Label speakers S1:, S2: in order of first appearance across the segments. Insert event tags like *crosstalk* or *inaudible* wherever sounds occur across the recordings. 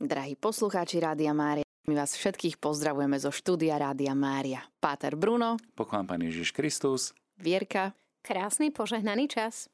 S1: Drahí poslucháči Rádia Mária, my vás všetkých pozdravujeme zo štúdia Rádia Mária. Páter Bruno.
S2: Poklám Pán Ježiš Kristus.
S1: Vierka.
S3: Krásny požehnaný čas.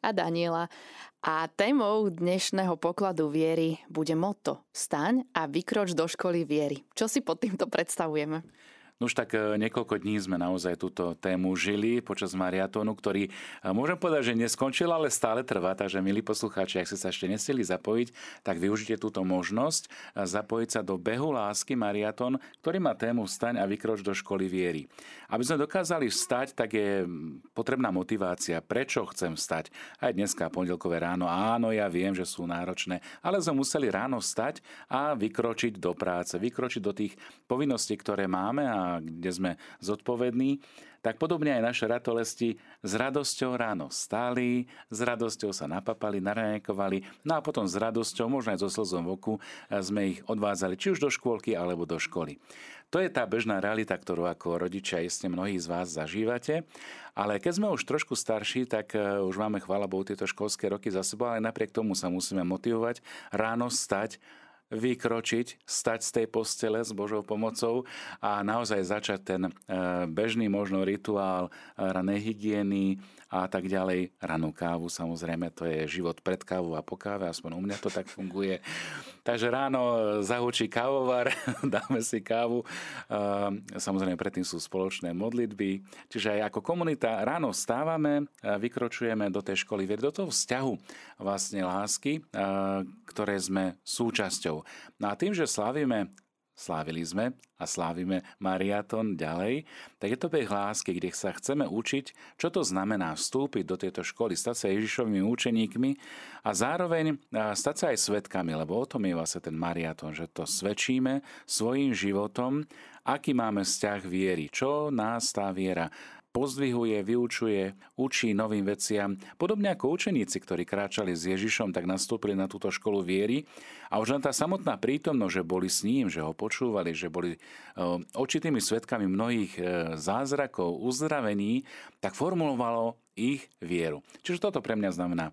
S1: A Daniela. A témou dnešného pokladu viery bude moto Vstaň a vykroč do školy viery. Čo si pod týmto predstavujeme?
S2: No už tak e, niekoľko dní sme naozaj túto tému žili počas mariatónu, ktorý e, môžem povedať, že neskončil, ale stále trvá. Takže milí poslucháči, ak ste sa ešte nestili zapojiť, tak využite túto možnosť e, zapojiť sa do behu lásky mariatón, ktorý má tému Vstaň a vykroč do školy viery. Aby sme dokázali vstať, tak je potrebná motivácia. Prečo chcem vstať? Aj dneska pondelkové ráno. Áno, ja viem, že sú náročné, ale sme museli ráno vstať a vykročiť do práce, vykročiť do tých povinností, ktoré máme a kde sme zodpovední, tak podobne aj naše ratolesti s radosťou ráno stáli, s radosťou sa napapali, naranejkovali, no a potom s radosťou, možno aj so slzom v oku, sme ich odvádzali či už do škôlky alebo do školy. To je tá bežná realita, ktorú ako rodičia istne mnohí z vás zažívate. Ale keď sme už trošku starší, tak e, už máme, chvála Bohu, tieto školské roky za sebou, ale napriek tomu sa musíme motivovať ráno stať vykročiť, stať z tej postele s Božou pomocou a naozaj začať ten e, bežný možno rituál e, ranej hygieny a tak ďalej. Ranú kávu samozrejme, to je život pred kávou a po káve, aspoň u mňa to tak funguje. Takže ráno zahučí kávovar, *laughs* dáme si kávu. E, samozrejme predtým sú spoločné modlitby. Čiže aj ako komunita ráno vstávame, vykročujeme do tej školy, do toho vzťahu vlastne lásky, ktoré sme súčasťou rokov. No a tým, že slávime slávili sme a slávime Mariaton ďalej, tak je to beh lásky, kde sa chceme učiť, čo to znamená vstúpiť do tejto školy, stať sa Ježišovými učeníkmi a zároveň stať sa aj svetkami, lebo o tom je vlastne ten Mariaton, že to svedčíme svojim životom, aký máme vzťah viery, čo nás tá viera pozdvihuje, vyučuje, učí novým veciam. Podobne ako učeníci, ktorí kráčali s Ježišom, tak nastúpili na túto školu viery a už len tá samotná prítomnosť, že boli s ním, že ho počúvali, že boli e, očitými svetkami mnohých e, zázrakov, uzdravení, tak formulovalo ich vieru. Čiže toto pre mňa znamená e,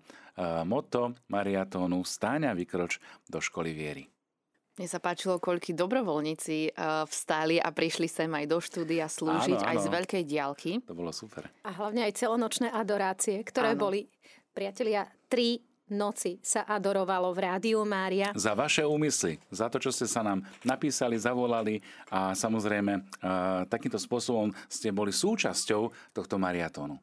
S2: moto mariatónu Stáň a vykroč do školy viery.
S1: Mne sa páčilo, koľky dobrovoľníci uh, vstali a prišli sem aj do štúdia slúžiť áno, áno. aj z veľkej diálky.
S2: To bolo super.
S3: A hlavne aj celonočné adorácie, ktoré áno. boli, priatelia, tri noci sa adorovalo v Rádiu Mária.
S2: Za vaše úmysly, za to, čo ste sa nám napísali, zavolali a samozrejme uh, takýmto spôsobom ste boli súčasťou tohto mariatónu.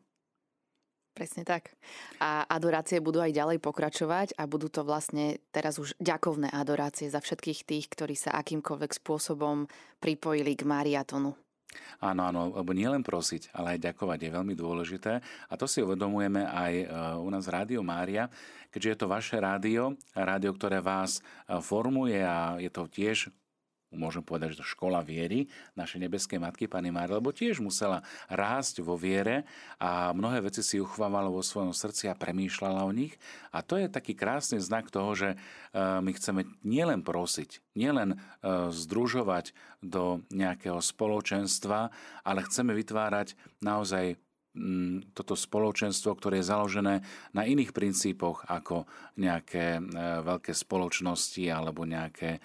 S1: Presne tak. A adorácie budú aj ďalej pokračovať a budú to vlastne teraz už ďakovné adorácie za všetkých tých, ktorí sa akýmkoľvek spôsobom pripojili k Mariatonu.
S2: Áno, áno, lebo nie len prosiť, ale aj ďakovať je veľmi dôležité. A to si uvedomujeme aj e, u nás Rádio Mária, keďže je to vaše rádio, rádio, ktoré vás e, formuje a je to tiež môžem povedať, že to škola viery našej nebeskej matky Pani Márie, lebo tiež musela rásť vo viere a mnohé veci si uchvávala vo svojom srdci a premýšľala o nich. A to je taký krásny znak toho, že e, my chceme nielen prosiť, nielen e, združovať do nejakého spoločenstva, ale chceme vytvárať naozaj toto spoločenstvo, ktoré je založené na iných princípoch ako nejaké e, veľké spoločnosti alebo nejaké e,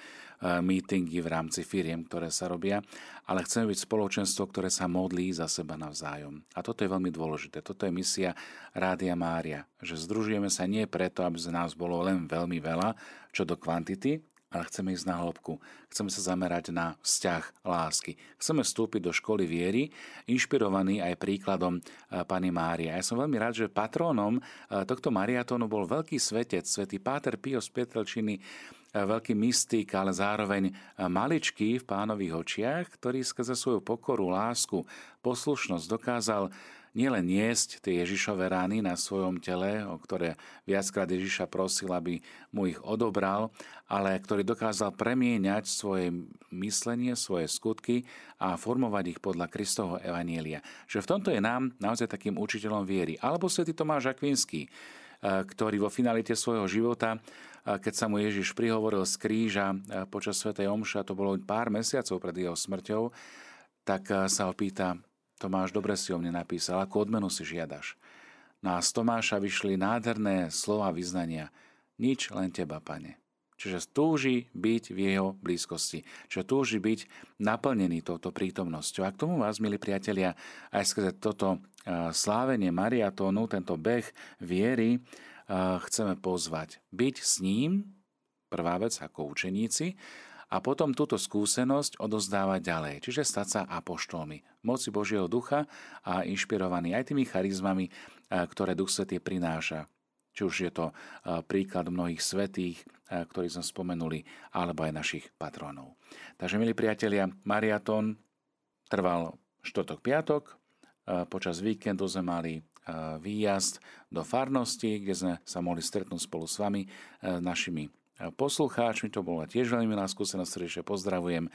S2: meetingy v rámci firiem, ktoré sa robia, ale chceme byť spoločenstvo, ktoré sa modlí za seba navzájom. A toto je veľmi dôležité. Toto je misia Rádia Mária, že združujeme sa nie preto, aby z nás bolo len veľmi veľa, čo do kvantity, ale chceme ísť na hĺbku. Chceme sa zamerať na vzťah lásky. Chceme vstúpiť do školy viery, inšpirovaný aj príkladom eh, Pani Mária. Ja som veľmi rád, že patrónom eh, tohto mariatónu bol veľký svetec, svätý Páter Pios Pietrelčiny, eh, veľký mystik, ale zároveň maličký v pánových očiach, ktorý skrze svoju pokoru, lásku, poslušnosť dokázal nielen niesť tie Ježišové rány na svojom tele, o ktoré viackrát Ježiša prosil, aby mu ich odobral, ale ktorý dokázal premieňať svoje myslenie, svoje skutky a formovať ich podľa Kristovho Evanielia. Že v tomto je nám naozaj takým učiteľom viery. Alebo svätý Tomáš Akvinský, eh, ktorý vo finalite svojho života eh, keď sa mu Ježiš prihovoril z kríža eh, počas Sv. Omša, to bolo pár mesiacov pred jeho smrťou, tak sa ho pýta, Tomáš, dobre si o mne napísal, ako odmenu si žiadaš. No z Tomáša vyšli nádherné slova vyznania. Nič, len teba, pane. Čiže túži byť v jeho blízkosti. Čiže túži byť naplnený touto prítomnosťou. A k tomu vás, milí priatelia, aj skrze toto slávenie mariatónu, tento beh viery, chceme pozvať. Byť s ním, prvá vec ako učeníci, a potom túto skúsenosť odozdávať ďalej, čiže stať sa apoštolmi. Moci Božieho ducha a inšpirovaný aj tými charizmami, ktoré Duch Svetý prináša. Či už je to príklad mnohých svetých, ktorí sme spomenuli, alebo aj našich patrónov. Takže, milí priatelia, mariatón trval štvrtok, piatok. Počas víkendu sme mali výjazd do farnosti, kde sme sa mohli stretnúť spolu s vami, našimi poslucháčmi. To bola tiež veľmi milá skúsenosť, srdečne pozdravujem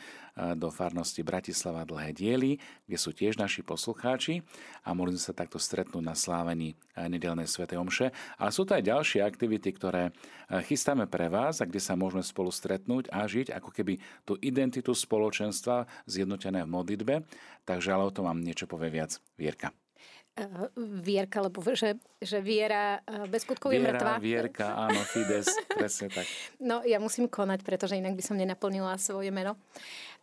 S2: do farnosti Bratislava Dlhé diely, kde sú tiež naši poslucháči a mohli sa takto stretnúť na slávení nedelnej Sv. Omše. Ale sú to aj ďalšie aktivity, ktoré chystáme pre vás a kde sa môžeme spolu stretnúť a žiť ako keby tú identitu spoločenstva zjednotené v modlitbe. Takže ale o tom vám niečo povie viac Vierka.
S3: Eh, vierka, lebo že, že viera eh, bez skutkov
S2: je
S3: mŕtva.
S2: Vierka, áno, Fides, presne tak. *laughs*
S3: No, ja musím konať, pretože inak by som nenaplnila svoje meno.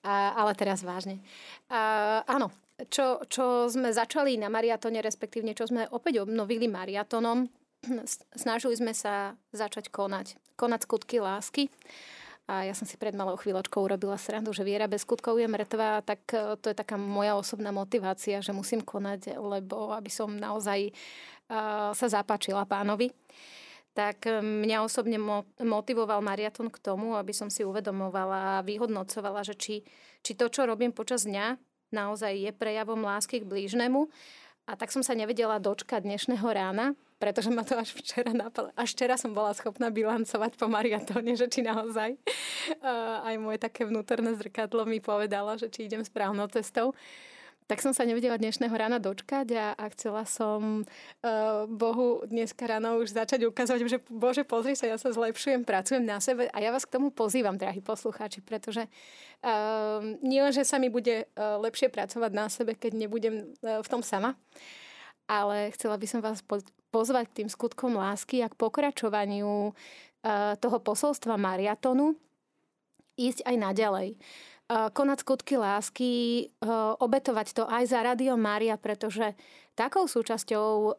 S3: A, ale teraz vážne. A, áno, čo, čo sme začali na mariatone, respektívne čo sme opäť obnovili mariatonom, *clears throat* snažili sme sa začať konať. Konať skutky lásky. A ja som si pred malou chvíľočkou urobila srandu, že viera bez skutkov je mŕtva, tak e, to je taká moja osobná motivácia, že musím konať, lebo aby som naozaj uh, sa zapáčila pánovi. Tak e, mňa osobne motivoval mariaton k tomu, aby som si uvedomovala a vyhodnocovala, že či, či to, čo robím počas dňa, naozaj je prejavom lásky k blížnemu. A tak som sa nevedela dočkať dnešného rána, pretože ma to až včera napadlo. Až včera som bola schopná bilancovať po mariatóne, že či naozaj uh, aj moje také vnútorné zrkadlo mi povedalo, že či idem správnou cestou. Tak som sa nevedela dnešného rána dočkať a, a chcela som uh, Bohu dneska ráno už začať ukazovať, že Bože, pozri sa, ja sa zlepšujem, pracujem na sebe a ja vás k tomu pozývam, drahí poslucháči, pretože uh, nie len, že sa mi bude uh, lepšie pracovať na sebe, keď nebudem uh, v tom sama, ale chcela by som vás pozvať k tým skutkom lásky a k pokračovaniu eh, toho posolstva mariatonu ísť aj naďalej. Eh, konať skutky lásky, eh, obetovať to aj za Radio Mária, pretože takou súčasťou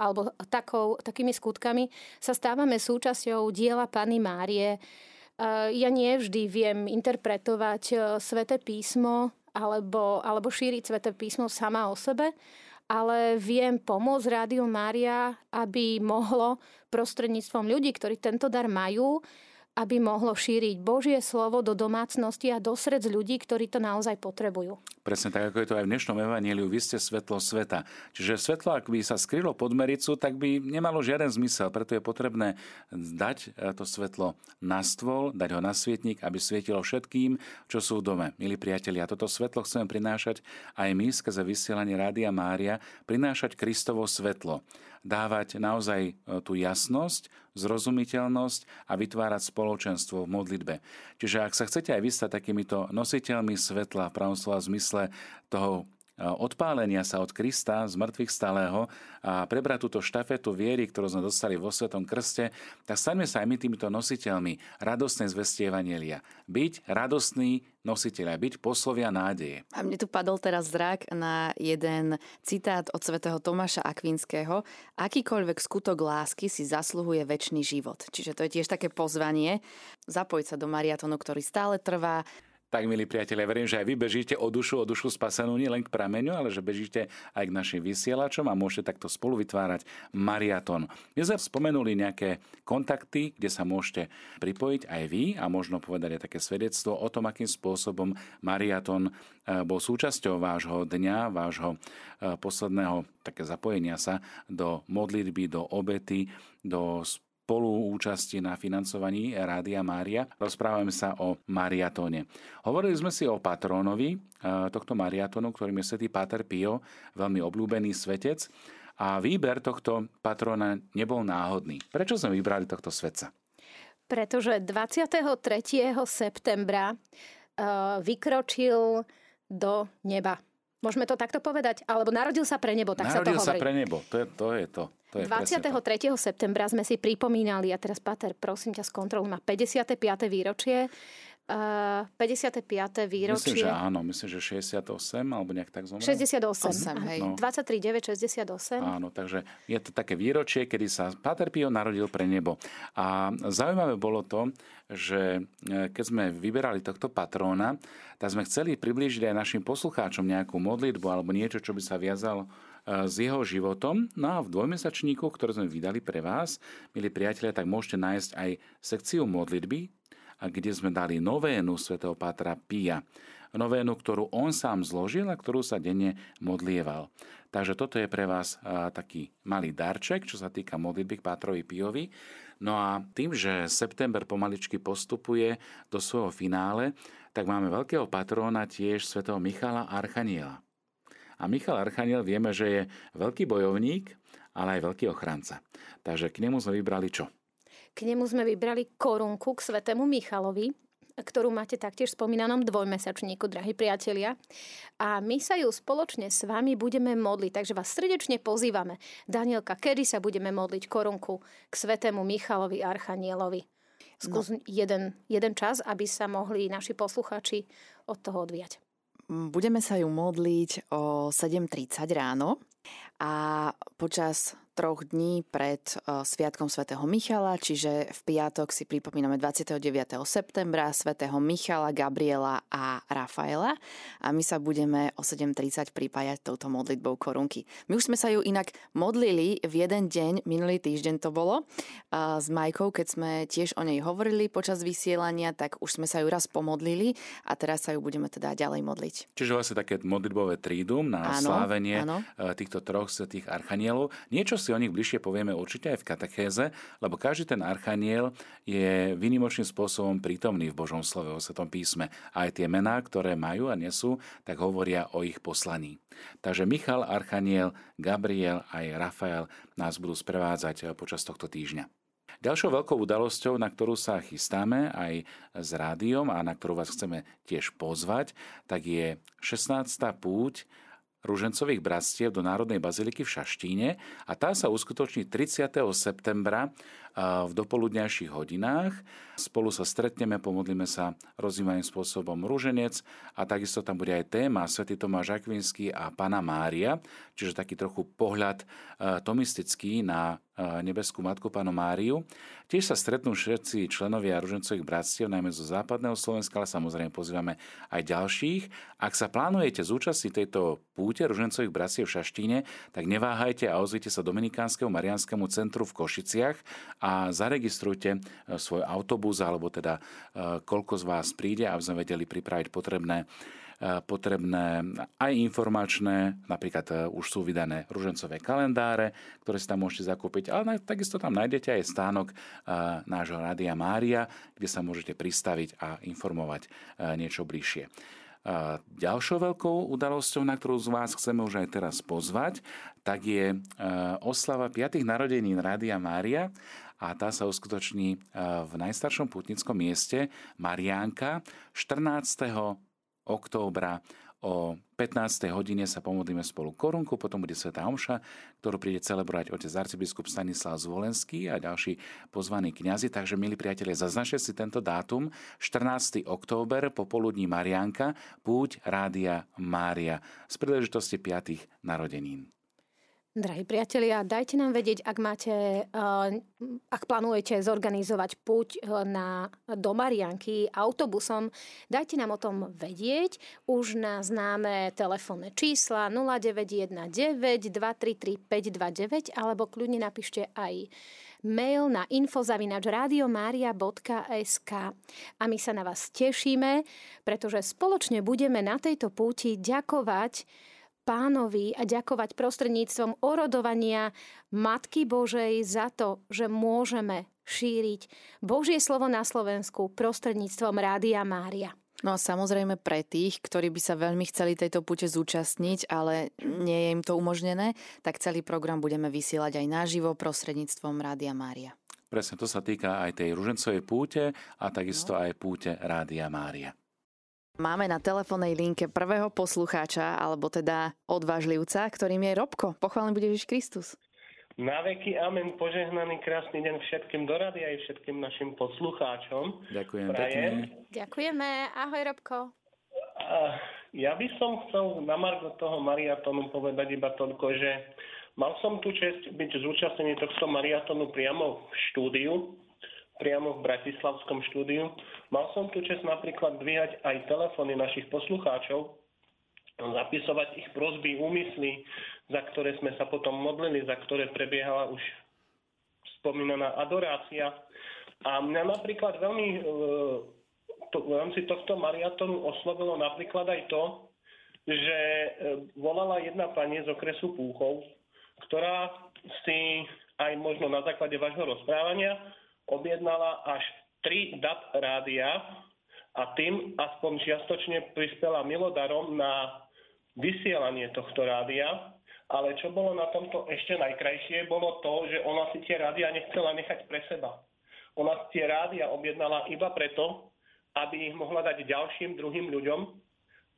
S3: alebo takou, takými skutkami sa stávame súčasťou diela Pany Márie. Ja nie vždy viem interpretovať Svete písmo alebo, alebo šíriť Svete písmo sama o sebe, ale viem pomôcť Rádiu Mária, aby mohlo prostredníctvom ľudí, ktorí tento dar majú, aby mohlo šíriť Božie slovo do domácnosti a do srdc ľudí, ktorí to naozaj potrebujú.
S2: Presne tak, ako je to aj v dnešnom evaníliu, vy ste svetlo sveta. Čiže svetlo, ak by sa skrylo pod mericu, tak by nemalo žiaden zmysel, preto je potrebné dať e, to svetlo na stôl, dať ho na svietnik, aby svietilo všetkým, čo sú v dome. Milí priatelia, toto svetlo chceme prinášať aj my skrze vysielanie Rádia Mária, prinášať Kristovo svetlo dávať naozaj e, tú jasnosť, zrozumiteľnosť a vytvárať spoločenstvo v modlitbe. Čiže ak sa chcete aj vystať takýmito nositeľmi svetla v pravom slova zmysle toho odpálenia sa od Krista z mŕtvych stalého a prebrať túto štafetu viery, ktorú sme dostali vo Svetom Krste, tak staňme sa aj my týmito nositeľmi radostnej zvesti Evanielia. Byť radostný nositeľ, byť poslovia nádeje.
S1: A mne tu padol teraz zrak na jeden citát od svätého Tomáša Akvinského. Akýkoľvek skutok lásky si zasluhuje väčší život. Čiže to je tiež také pozvanie zapojiť sa do mariatonu, ktorý stále trvá,
S2: tak, milí priatelia, verím, že aj vy bežíte o dušu, o dušu spasenú nielen k prameňu, ale že bežíte aj k našim vysielačom a môžete takto spolu vytvárať mariatón. My sme spomenuli nejaké kontakty, kde sa môžete pripojiť aj vy a možno povedať aj také svedectvo o tom, akým spôsobom mariatón eh, bol súčasťou vášho dňa, vášho eh, posledného také zapojenia sa do modlitby, do obety, do spoluúčasti na financovaní Rádia Mária. Rozprávame sa o mariatóne. Hovorili sme si o patrónovi eh, tohto mariatónu, ktorým je svätý Páter Pio, veľmi obľúbený svetec. A výber tohto patróna nebol náhodný. Prečo sme vybrali tohto svetca?
S3: Pretože 23. septembra uh, vykročil do neba. Môžeme to takto povedať? Alebo narodil sa pre nebo, tak
S2: narodil
S3: sa to hovorí.
S2: sa pre nebo, to je to. Je to. To je
S3: 23. septembra sme si pripomínali, a teraz Pater, prosím ťa, skontroluj ma, 55. výročie Uh, 55. výročie.
S2: Myslím, že áno, myslím, že 68, alebo nejak tak zomrel.
S3: 68,
S1: 8, hej.
S3: No. 23, 9, 68.
S2: Áno, takže je to také výročie, kedy sa Pater Pio narodil pre nebo. A zaujímavé bolo to, že e, keď sme vyberali tohto patróna, tak sme chceli priblížiť aj našim poslucháčom nejakú modlitbu alebo niečo, čo by sa viazalo s jeho životom. No a v dvojmesačníku, ktoré sme vydali pre vás, milí priatelia, tak môžete nájsť aj sekciu modlitby, kde sme dali novénu svätého Pátra Pia. Novénu, ktorú on sám zložil a ktorú sa denne modlieval. Takže toto je pre vás taký malý darček, čo sa týka modlitby k Pátrovi Piovi. No a tým, že september pomaličky postupuje do svojho finále, tak máme veľkého patróna tiež svätého Michala Archaniela. A Michal Archaniel vieme, že je veľký bojovník, ale aj veľký ochranca. Takže k nemu sme vybrali čo?
S3: K nemu sme vybrali korunku k svetému Michalovi, ktorú máte taktiež v spomínanom dvojmesačníku, drahí priatelia. A my sa ju spoločne s vami budeme modliť, takže vás srdečne pozývame. Danielka, kedy sa budeme modliť korunku k svetému Michalovi Archanielovi? Skús no. jeden, jeden čas, aby sa mohli naši posluchači od toho odviať.
S1: Budeme sa ju modliť o 7.30 ráno a počas troch dní pred uh, Sviatkom svätého Michala, čiže v piatok si pripomíname 29. septembra svätého Michala, Gabriela a Rafaela a my sa budeme o 7.30 pripájať touto modlitbou korunky. My už sme sa ju inak modlili v jeden deň, minulý týždeň to bolo, uh, s Majkou, keď sme tiež o nej hovorili počas vysielania, tak už sme sa ju raz pomodlili a teraz sa ju budeme teda ďalej modliť.
S2: Čiže vlastne také modlitbové trídum na áno, slávenie áno. týchto troch svetých archanielov. Niečo si o nich bližšie povieme určite aj v katechéze, lebo každý ten archaniel je vynimočným spôsobom prítomný v Božom slove, o Svetom písme. A aj tie mená, ktoré majú a nesú, tak hovoria o ich poslaní. Takže Michal, Archaniel, Gabriel aj Rafael nás budú sprevádzať počas tohto týždňa. Ďalšou veľkou udalosťou, na ktorú sa chystáme aj s rádiom a na ktorú vás chceme tiež pozvať, tak je 16. púť Ružencových bratstiev do Národnej baziliky v Šaštíne a tá sa uskutoční 30. septembra v dopoludňajších hodinách. Spolu sa stretneme, pomodlíme sa rozímavým spôsobom rúženec a takisto tam bude aj téma Sv. Tomáš Akvinský a Pana Mária, čiže taký trochu pohľad tomistický na nebeskú matku Panu Máriu. Tiež sa stretnú všetci členovia ružencových bratstiev, najmä zo západného Slovenska, ale samozrejme pozývame aj ďalších. Ak sa plánujete zúčastniť tejto púte ružencových bratstiev v Šaštíne, tak neváhajte a ozvite sa Dominikánskemu Marianskému centru v Košiciach a zaregistrujte e, svoj autobus, alebo teda e, koľko z vás príde, aby sme vedeli pripraviť potrebné potrebné aj informačné, napríklad už sú vydané ružencové kalendáre, ktoré si tam môžete zakúpiť, ale takisto tam nájdete aj stánok nášho Rádia Mária, kde sa môžete pristaviť a informovať niečo bližšie. Ďalšou veľkou udalosťou, na ktorú z vás chceme už aj teraz pozvať, tak je oslava 5. narodenín Rádia Mária a tá sa uskutoční e, v najstaršom putnickom mieste Mariánka 14. októbra O 15. hodine sa pomodlíme spolu korunku, potom bude Sveta Omša, ktorú príde celebrovať otec arcibiskup Stanislav Zvolenský a ďalší pozvaní kňazi. Takže, milí priatelia, zaznačte si tento dátum, 14. október, popoludní Marianka, púť Rádia Mária z príležitosti 5. narodenín.
S3: Drahí priatelia, dajte nám vedieť, ak máte, eh, ak plánujete zorganizovať púť eh, na, do Marianky autobusom, dajte nám o tom vedieť. Už na známe telefónne čísla 0919 233 529 alebo kľudne napíšte aj mail na infozavinačradiomaria.sk a my sa na vás tešíme, pretože spoločne budeme na tejto púti ďakovať pánovi a ďakovať prostredníctvom orodovania Matky Božej za to, že môžeme šíriť Božie slovo na Slovensku prostredníctvom Rádia Mária.
S1: No a samozrejme pre tých, ktorí by sa veľmi chceli tejto pute zúčastniť, ale nie je im to umožnené, tak celý program budeme vysielať aj naživo prostredníctvom Rádia Mária.
S2: Presne, to sa týka aj tej ružencovej púte a takisto no. aj púte Rádia Mária.
S1: Máme na telefónnej linke prvého poslucháča, alebo teda odvážlivca, ktorým je Robko. Pochválený bude Ježiš Kristus.
S4: Na veky amen, požehnaný krásny deň všetkým do rady aj všetkým našim poslucháčom.
S2: Ďakujem Prajem. pekne.
S3: Ďakujeme, ahoj Robko.
S4: Ja by som chcel na Margo toho mariatonu povedať iba toľko, že mal som tu čest byť zúčastnený tohto mariatonu priamo v štúdiu, priamo v Bratislavskom štúdiu. Mal som tu čest napríklad dvíhať aj telefóny našich poslucháčov, zapisovať ich prozby, úmysly, za ktoré sme sa potom modlili, za ktoré prebiehala už spomínaná adorácia. A mňa napríklad veľmi e, v rámci tohto mariatonu oslovilo napríklad aj to, že e, volala jedna pani z okresu Púchov, ktorá si aj možno na základe vášho rozprávania objednala až tri DAP rádia a tým aspoň čiastočne prispela milodarom na vysielanie tohto rádia ale čo bolo na tomto ešte najkrajšie, bolo to, že ona si tie rádia nechcela nechať pre seba. Ona tie rádia objednala iba preto, aby ich mohla dať ďalším druhým ľuďom,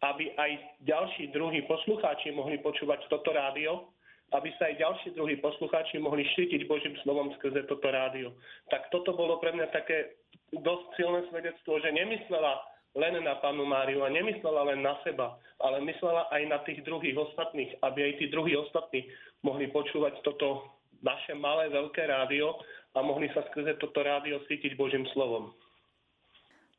S4: aby aj ďalší druhí poslucháči mohli počúvať toto rádio, aby sa aj ďalší druhí poslucháči mohli šítiť Božím slovom skrze toto rádio. Tak toto bolo pre mňa také dosť silné svedectvo, že nemyslela len na panu Máriu a nemyslela len na seba, ale myslela aj na tých druhých ostatných, aby aj tí druhí ostatní mohli počúvať toto naše malé, veľké rádio a mohli sa skrze toto rádio sítiť Božím slovom.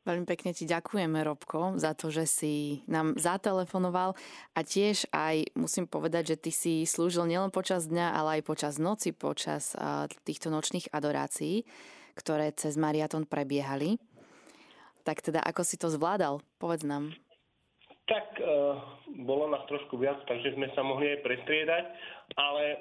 S1: Veľmi pekne ti ďakujeme, Robko, za to, že si nám zatelefonoval a tiež aj musím povedať, že ty si slúžil nielen počas dňa, ale aj počas noci, počas týchto nočných adorácií, ktoré cez Mariaton prebiehali. Tak teda ako si to zvládal? Povedz nám.
S4: Tak e, bolo nás trošku viac, takže sme sa mohli aj prestriedať, ale e,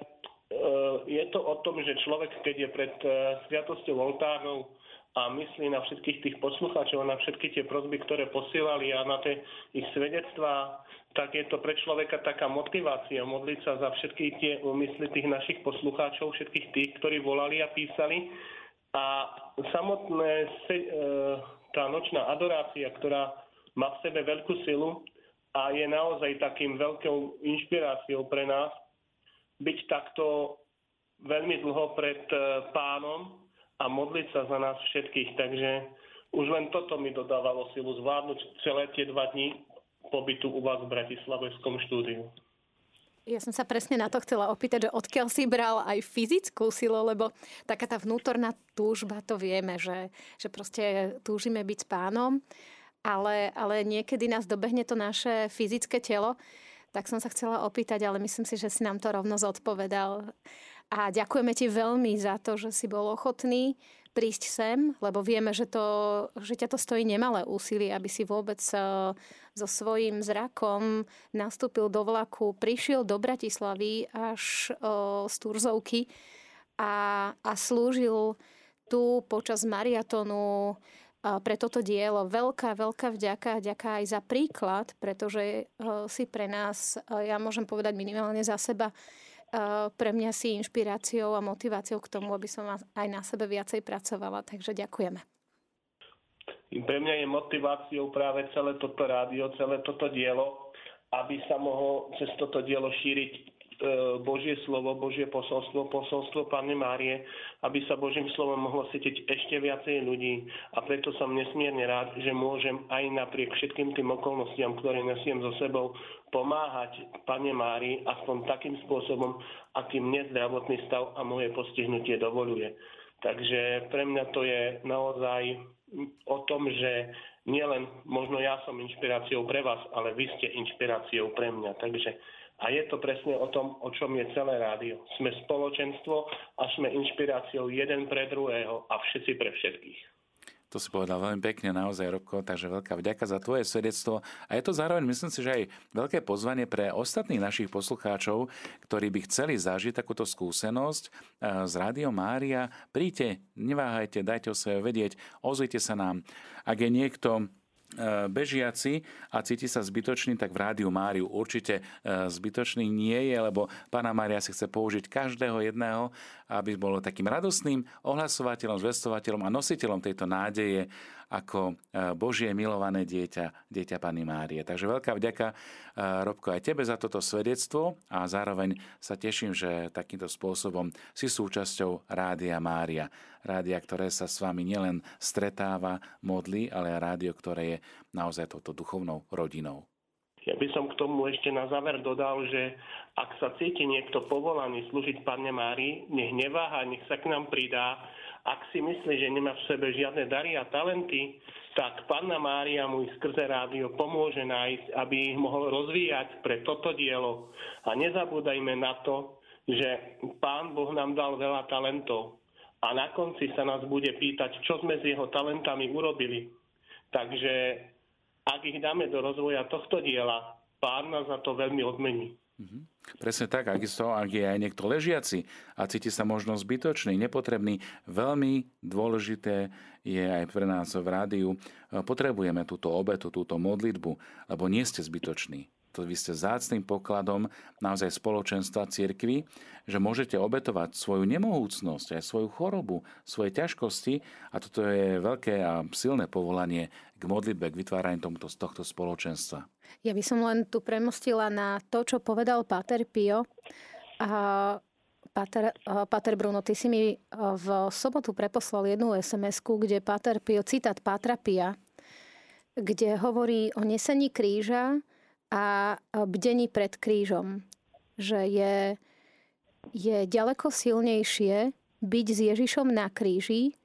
S4: je to o tom, že človek, keď je pred e, sviatosťou oltárnou a myslí na všetkých tých poslucháčov, na všetky tie prosby, ktoré posielali a na tie ich svedectvá, tak je to pre človeka taká motivácia modliť sa za všetky tie úmysly tých našich poslucháčov, všetkých tých, ktorí volali a písali. A samotné se, e, tá nočná adorácia, ktorá má v sebe veľkú silu a je naozaj takým veľkou inšpiráciou pre nás byť takto veľmi dlho pred e, pánom a modliť sa za nás všetkých. Takže už len toto mi dodávalo silu zvládnuť celé tie dva dní pobytu u vás v Bratislavskom štúdiu.
S3: Ja som sa presne na to chcela opýtať, že odkiaľ si bral aj fyzickú silu, lebo taká tá vnútorná túžba, to vieme, že, že proste túžime byť s pánom, ale, ale niekedy nás dobehne to naše fyzické telo, tak som sa chcela opýtať, ale myslím si, že si nám to rovno zodpovedal. A ďakujeme ti veľmi za to, že si bol ochotný prísť sem, lebo vieme, že, to, že ťa to stojí nemalé úsilie, aby si vôbec eh, so svojím zrakom nastúpil do vlaku, prišiel do Bratislavy až eh, z Turzovky a, a slúžil tu počas mariatonu eh, pre toto dielo. Veľká, veľká vďaka, vďaka aj za príklad, pretože si pre nás, ja môžem povedať minimálne za seba, pre mňa si inšpiráciou a motiváciou k tomu, aby som aj na sebe viacej pracovala. Takže ďakujeme.
S4: Pre mňa je motiváciou práve celé toto rádio, celé toto dielo, aby sa mohlo cez toto dielo šíriť Božie slovo, Božie posolstvo, posolstvo Panny Márie, aby sa Božím slovom mohlo cítiť ešte viacej ľudí. A preto som nesmierne rád, že môžem aj napriek všetkým tým okolnostiam, ktoré nesiem so sebou, pomáhať Pane Márii aspoň takým spôsobom, akým mne zdravotný stav a moje postihnutie dovoluje. Takže pre mňa to je naozaj o tom, že nielen možno ja som inšpiráciou pre vás, ale vy ste inšpiráciou pre mňa. Takže a je to presne o tom, o čom je celé rádio. Sme spoločenstvo a sme inšpiráciou jeden pre druhého a všetci pre všetkých.
S2: To si povedal veľmi pekne, naozaj, Robko, takže veľká vďaka za tvoje svedectvo. A je to zároveň, myslím si, že aj veľké pozvanie pre ostatných našich poslucháčov, ktorí by chceli zažiť takúto skúsenosť eh, z Rádio Mária. Príďte, neváhajte, dajte o sebe vedieť, ozvite sa nám. Ak je niekto bežiaci a cíti sa zbytočný, tak v Rádiu Máriu určite e, zbytočný nie je, lebo Pána Mária si chce použiť každého jedného, aby bol takým radostným ohlasovateľom, zvestovateľom a nositeľom tejto nádeje ako Božie milované dieťa, dieťa Pany Márie. Takže veľká vďaka, Robko, aj tebe za toto svedectvo a zároveň sa teším, že takýmto spôsobom si súčasťou Rádia Mária. Rádia, ktoré sa s vami nielen stretáva, modlí, ale aj rádio, ktoré je naozaj touto duchovnou rodinou.
S4: Ja by som k tomu ešte na záver dodal, že ak sa cíti niekto povolaný slúžiť Pane Mári, nech neváha, nech sa k nám pridá. Ak si myslí, že nemá v sebe žiadne dary a talenty, tak Panna Mária mu skrze rádio pomôže nájsť, aby ich mohol rozvíjať pre toto dielo. A nezabúdajme na to, že Pán Boh nám dal veľa talentov a na konci sa nás bude pýtať, čo sme s jeho talentami urobili. Takže ak ich dáme do rozvoja tohto diela, pán nás za to veľmi odmení.
S2: Mm-hmm. Presne tak, ak, to, ak je aj niekto ležiaci a cíti sa možno zbytočný, nepotrebný, veľmi dôležité je aj pre nás v rádiu, potrebujeme túto obetu, túto modlitbu, lebo nie ste zbytoční to vy ste zácným pokladom naozaj spoločenstva cirkvy, že môžete obetovať svoju nemohúcnosť, aj svoju chorobu, svoje ťažkosti a toto je veľké a silné povolanie k modlitbe, k vytváraniu tomuto, z tohto spoločenstva.
S3: Ja by som len tu premostila na to, čo povedal Páter Pio. A Pater, Pater Bruno, ty si mi v sobotu preposlal jednu sms kde Pater Pio, citát Pátra Pia, kde hovorí o nesení kríža a bdení pred krížom. Že je, je ďaleko silnejšie byť s Ježišom na kríži,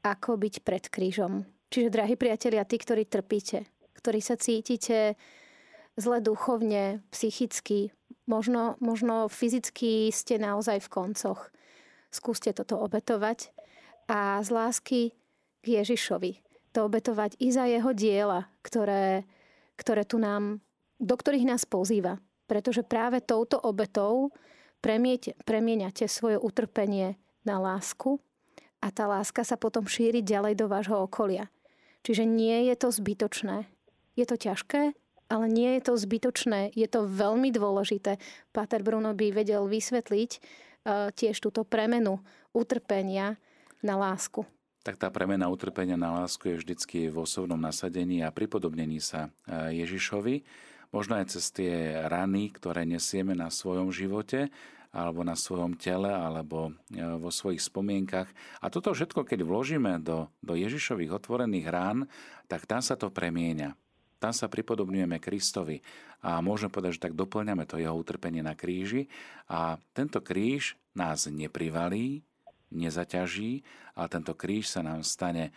S3: ako byť pred krížom. Čiže, drahí priatelia, tí, ktorí trpíte, ktorí sa cítite zle duchovne, psychicky, možno, možno fyzicky ste naozaj v koncoch. Skúste toto obetovať a z lásky k Ježišovi to obetovať i za jeho diela, ktoré, ktoré tu nám, do ktorých nás pozýva. Pretože práve touto obetou premieňate svoje utrpenie na lásku a tá láska sa potom šíri ďalej do vášho okolia. Čiže nie je to zbytočné. Je to ťažké, ale nie je to zbytočné. Je to veľmi dôležité. Pater Bruno by vedel vysvetliť uh, tiež túto premenu utrpenia na lásku
S2: tak tá premena utrpenia na lásku je vždycky v osobnom nasadení a pripodobnení sa e, Ježišovi, možno aj cez tie rany, ktoré nesieme na svojom živote, alebo na svojom tele, alebo e, vo svojich spomienkach. A toto všetko, keď vložíme do, do Ježišových otvorených rán, tak tam sa to premieňa. Tam sa pripodobňujeme Kristovi a môžeme povedať, že tak doplňame to jeho utrpenie na kríži a tento kríž nás neprivalí, nezaťaží, ale tento kríž sa nám stane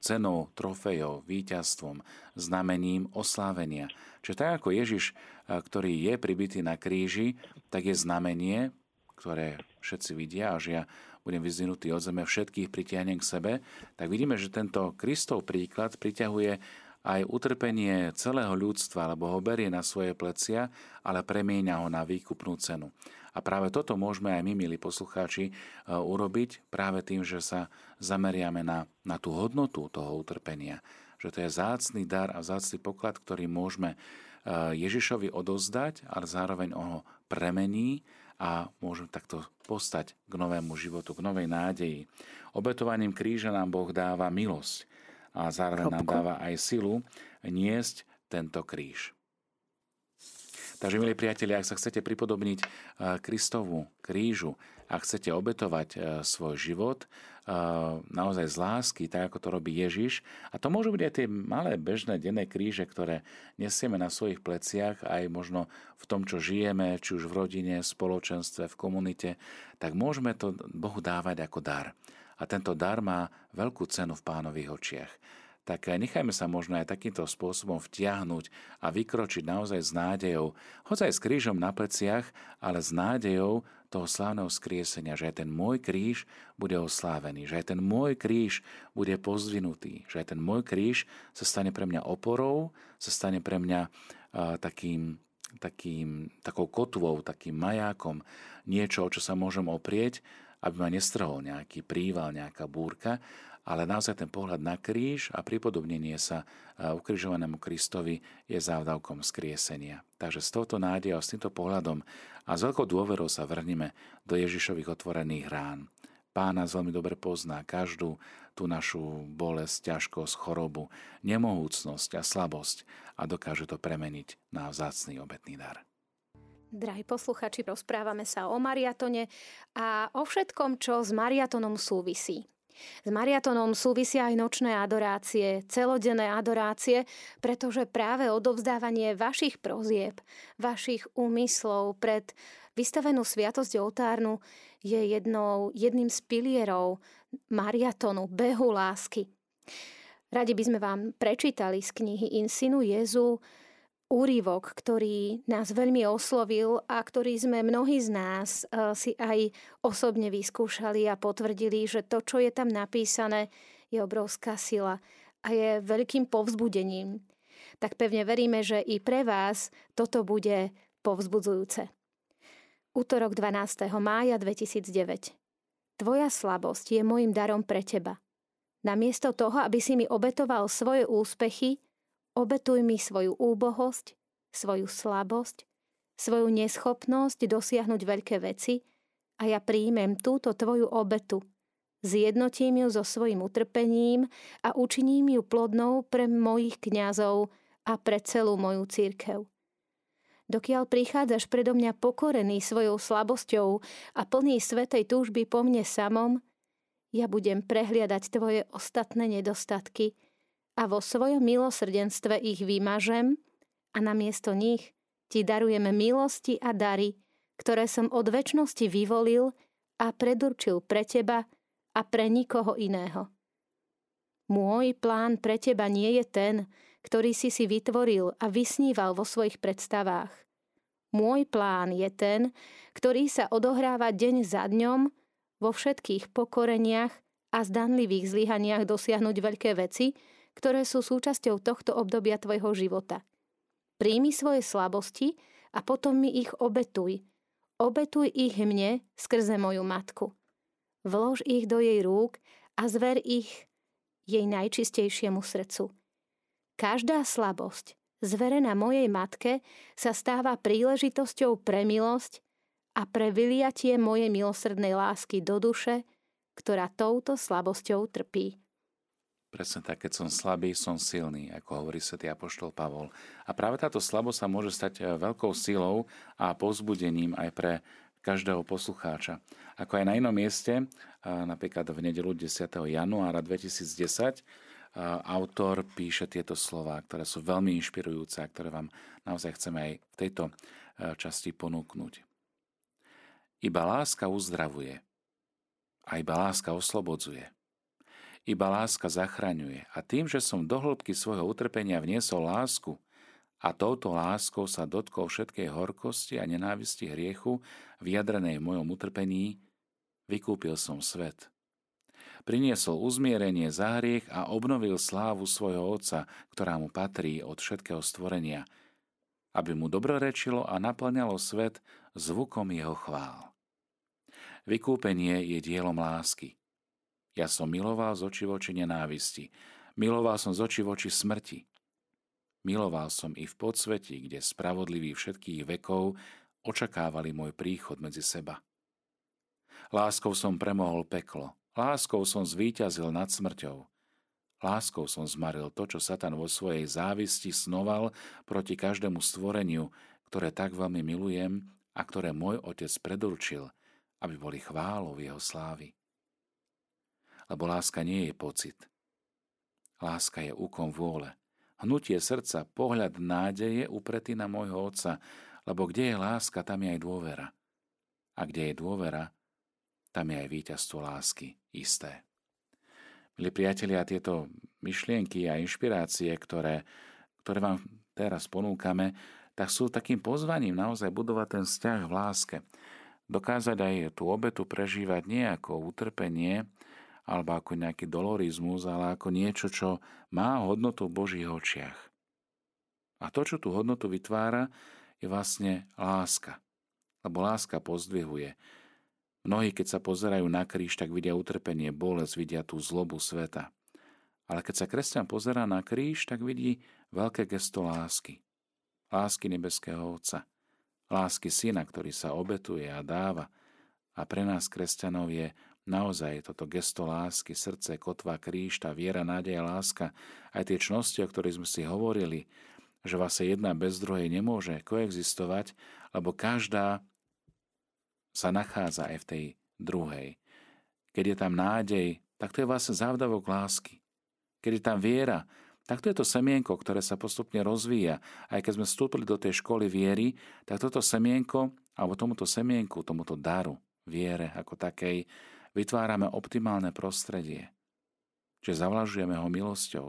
S2: cenou, trofejou, víťazstvom, znamením oslávenia. Čiže tak ako Ježiš, ktorý je pribitý na kríži, tak je znamenie, ktoré všetci vidia, až ja budem vyzvinutý od zeme, všetkých pritiahnem k sebe, tak vidíme, že tento Kristov príklad priťahuje aj utrpenie celého ľudstva, lebo ho berie na svoje plecia, ale premieňa ho na výkupnú cenu. A práve toto môžeme aj my, milí poslucháči, e, urobiť práve tým, že sa zameriame na, na tú hodnotu toho utrpenia. Že to je zácný dar a zácný poklad, ktorý môžeme e, Ježišovi odozdať, ale zároveň ho premení a môžeme takto postať k novému životu, k novej nádeji. Obetovaním kríža nám Boh dáva milosť a zároveň nám dáva aj silu niesť tento kríž. Takže, milí priatelia, ak sa chcete pripodobniť eh, Kristovu krížu, ak chcete obetovať eh, svoj život, eh, naozaj z lásky, tak ako to robí Ježiš, a to môžu byť aj tie malé bežné denné kríže, ktoré nesieme na svojich pleciach, aj možno v tom, čo žijeme, či už v rodine, v spoločenstve, v komunite, tak môžeme to Bohu dávať ako dar a tento dar má veľkú cenu v pánových očiach. Tak nechajme sa možno aj takýmto spôsobom vtiahnuť a vykročiť naozaj s nádejou, hoď aj s krížom na pleciach, ale s nádejou toho slávneho skriesenia, že aj ten môj kríž bude oslávený, že aj ten môj kríž bude pozdvinutý, že aj ten môj kríž sa stane pre mňa oporou, sa stane pre mňa takým, takým, takou kotvou, takým majákom, niečo, o čo sa môžem oprieť aby ma nestrhol nejaký príval, nejaká búrka, ale naozaj ten pohľad na kríž a pripodobnenie sa ukrižovanému Kristovi je závdavkom skriesenia. Takže s touto nádejou, s týmto pohľadom a s veľkou dôverou sa vrhneme do Ježišových otvorených rán. Pán nás veľmi dobre pozná, každú tú našu bolesť, ťažkosť, chorobu, nemohúcnosť a slabosť a dokáže to premeniť na vzácný obetný dar.
S3: Drahí posluchači, rozprávame sa o mariatone a o všetkom, čo s mariatonom súvisí. S mariatonom súvisia aj nočné adorácie, celodenné adorácie, pretože práve odovzdávanie vašich prozieb, vašich úmyslov pred vystavenú sviatosť oltárnu je jednou, jedným z pilierov mariatonu, behu lásky. Radi by sme vám prečítali z knihy Insinu Jezu úrivok, ktorý nás veľmi oslovil a ktorý sme mnohí z nás eh, si aj osobne vyskúšali a potvrdili, že to, čo je tam napísané, je obrovská sila a je veľkým povzbudením. Tak pevne veríme, že i pre vás toto bude povzbudzujúce. Útorok 12. mája 2009. Tvoja slabosť je môjim darom pre teba. Namiesto toho, aby si mi obetoval svoje úspechy, obetuj mi svoju úbohosť, svoju slabosť, svoju neschopnosť dosiahnuť veľké veci a ja príjmem túto tvoju obetu. Zjednotím ju so svojim utrpením a učiním ju plodnou pre mojich kňazov a pre celú moju církev dokiaľ prichádzaš predo mňa pokorený svojou slabosťou a plný svetej túžby po mne samom, ja budem prehliadať tvoje ostatné nedostatky a vo svojom milosrdenstve ich vymažem a namiesto nich ti darujeme milosti a dary, ktoré som od väčšnosti vyvolil a predurčil pre teba a pre nikoho iného. Môj plán pre teba nie je ten, ktorý si si vytvoril a vysníval vo svojich predstavách. Môj plán je ten, ktorý sa odohráva deň za dňom vo všetkých pokoreniach a zdanlivých zlyhaniach dosiahnuť veľké veci, ktoré sú súčasťou tohto obdobia tvojho života. Príjmi svoje slabosti a potom mi ich obetuj. Obetuj ich mne skrze moju matku. Vlož ich do jej rúk a zver ich jej najčistejšiemu srdcu. Každá slabosť, zverená mojej matke, sa stáva príležitosťou pre milosť a pre vyliatie mojej milosrdnej lásky do duše, ktorá touto slabosťou trpí.
S2: Presne tak, keď som slabý, som silný, ako hovorí svätý Apoštol Pavol. A práve táto slabosť sa môže stať e, veľkou silou a pozbudením aj pre každého poslucháča. Ako aj na inom mieste, napríklad v nedelu 10. januára 2010, autor píše tieto slova, ktoré sú veľmi inšpirujúce a ktoré vám naozaj chceme aj v tejto e, časti ponúknuť. Iba láska uzdravuje a iba láska oslobodzuje. Iba láska zachraňuje a tým, že som do hĺbky svojho utrpenia vniesol lásku a touto láskou sa dotkol všetkej horkosti a nenávisti hriechu vyjadrenej v mojom utrpení, vykúpil som svet – priniesol uzmierenie za hriech a obnovil slávu svojho Otca, ktorá mu patrí od všetkého stvorenia, aby mu dobrorečilo a naplňalo svet zvukom jeho chvál. Vykúpenie je dielom lásky. Ja som miloval z oči voči nenávisti, miloval som z oči voči smrti. Miloval som i v podsveti, kde spravodliví všetkých vekov očakávali môj príchod medzi seba. Láskou som premohol peklo, Láskou som zvíťazil nad smrťou. Láskou som zmaril to, čo Satan vo svojej závisti snoval proti každému stvoreniu, ktoré tak veľmi milujem a ktoré môj otec predurčil, aby boli chválou jeho slávy. Lebo láska nie je pocit. Láska je úkom vôle. Hnutie srdca, pohľad nádeje upretý na môjho otca, lebo kde je láska, tam je aj dôvera. A kde je dôvera, tam je aj víťazstvo lásky isté. Milí priatelia, tieto myšlienky a inšpirácie, ktoré, ktoré vám teraz ponúkame, tak sú takým pozvaním naozaj budovať ten vzťah v láske. Dokázať aj tú obetu prežívať nie ako utrpenie, alebo ako nejaký dolorizmus, ale ako niečo, čo má hodnotu v Božích očiach. A to, čo tú hodnotu vytvára, je vlastne láska. Lebo láska pozdvihuje, Mnohí, keď sa pozerajú na kríž, tak vidia utrpenie, bolesť, vidia tú zlobu sveta. Ale keď sa kresťan pozerá na kríž, tak vidí veľké gesto lásky. Lásky nebeského Otca. Lásky Syna, ktorý sa obetuje a dáva. A pre nás, kresťanov, je naozaj toto gesto lásky, srdce, kotva, kríž, tá viera, nádej a láska, aj tie čnosti, o ktorých sme si hovorili, že vlastne jedna bez druhej nemôže koexistovať, lebo každá sa nachádza aj v tej druhej. Keď je tam nádej, tak to je vlastne závdavok lásky. Keď je tam viera, tak to je to semienko, ktoré sa postupne rozvíja. Aj keď sme vstúpili do tej školy viery, tak toto semienko, alebo tomuto semienku, tomuto daru, viere ako takej, vytvárame optimálne prostredie. Čiže zavlažujeme ho milosťou,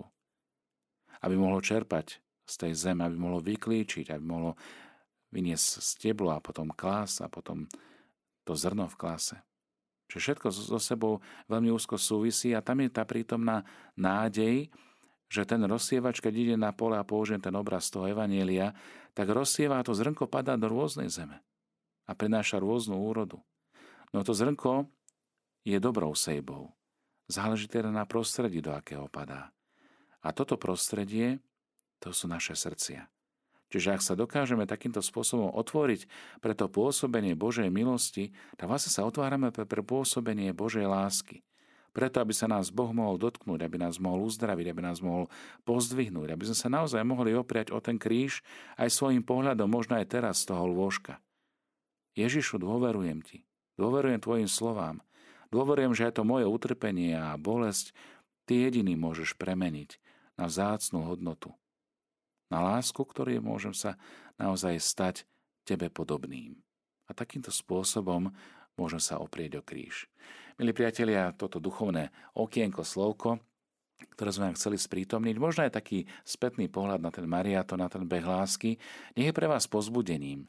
S2: aby mohlo čerpať z tej zeme, aby mohlo vyklíčiť, aby mohlo vyniesť steblo a potom klas a potom to zrno v klase. Čiže všetko so sebou veľmi úzko súvisí a tam je tá prítomná nádej, že ten rozsievač, keď ide na pole a použijem ten obraz toho Evanielia, tak rozsieva a to zrnko padá do rôznej zeme a prináša rôznu úrodu. No to zrnko je dobrou sejbou. Záleží teda na prostredí, do akého padá. A toto prostredie, to sú naše srdcia. Čiže ak sa dokážeme takýmto spôsobom otvoriť pre to pôsobenie Božej milosti, tak vlastne sa otvárame pre pôsobenie Božej lásky. Preto, aby sa nás Boh mohol dotknúť, aby nás mohol uzdraviť, aby nás mohol pozdvihnúť, aby sme sa naozaj mohli opriať o ten kríž aj svojim pohľadom, možno aj teraz z toho lôžka. Ježišu, dôverujem Ti. Dôverujem Tvojim slovám. Dôverujem, že aj to moje utrpenie a bolesť Ty jediný môžeš premeniť na vzácnú hodnotu. Na lásku, ktorý môžem sa naozaj stať Tebe podobným. A takýmto spôsobom môžem sa oprieť o kríž. Milí priatelia, toto duchovné okienko, slovko, ktoré sme vám chceli sprítomniť, možno aj taký spätný pohľad na ten mariato, na ten beh lásky, nech je pre vás pozbudením,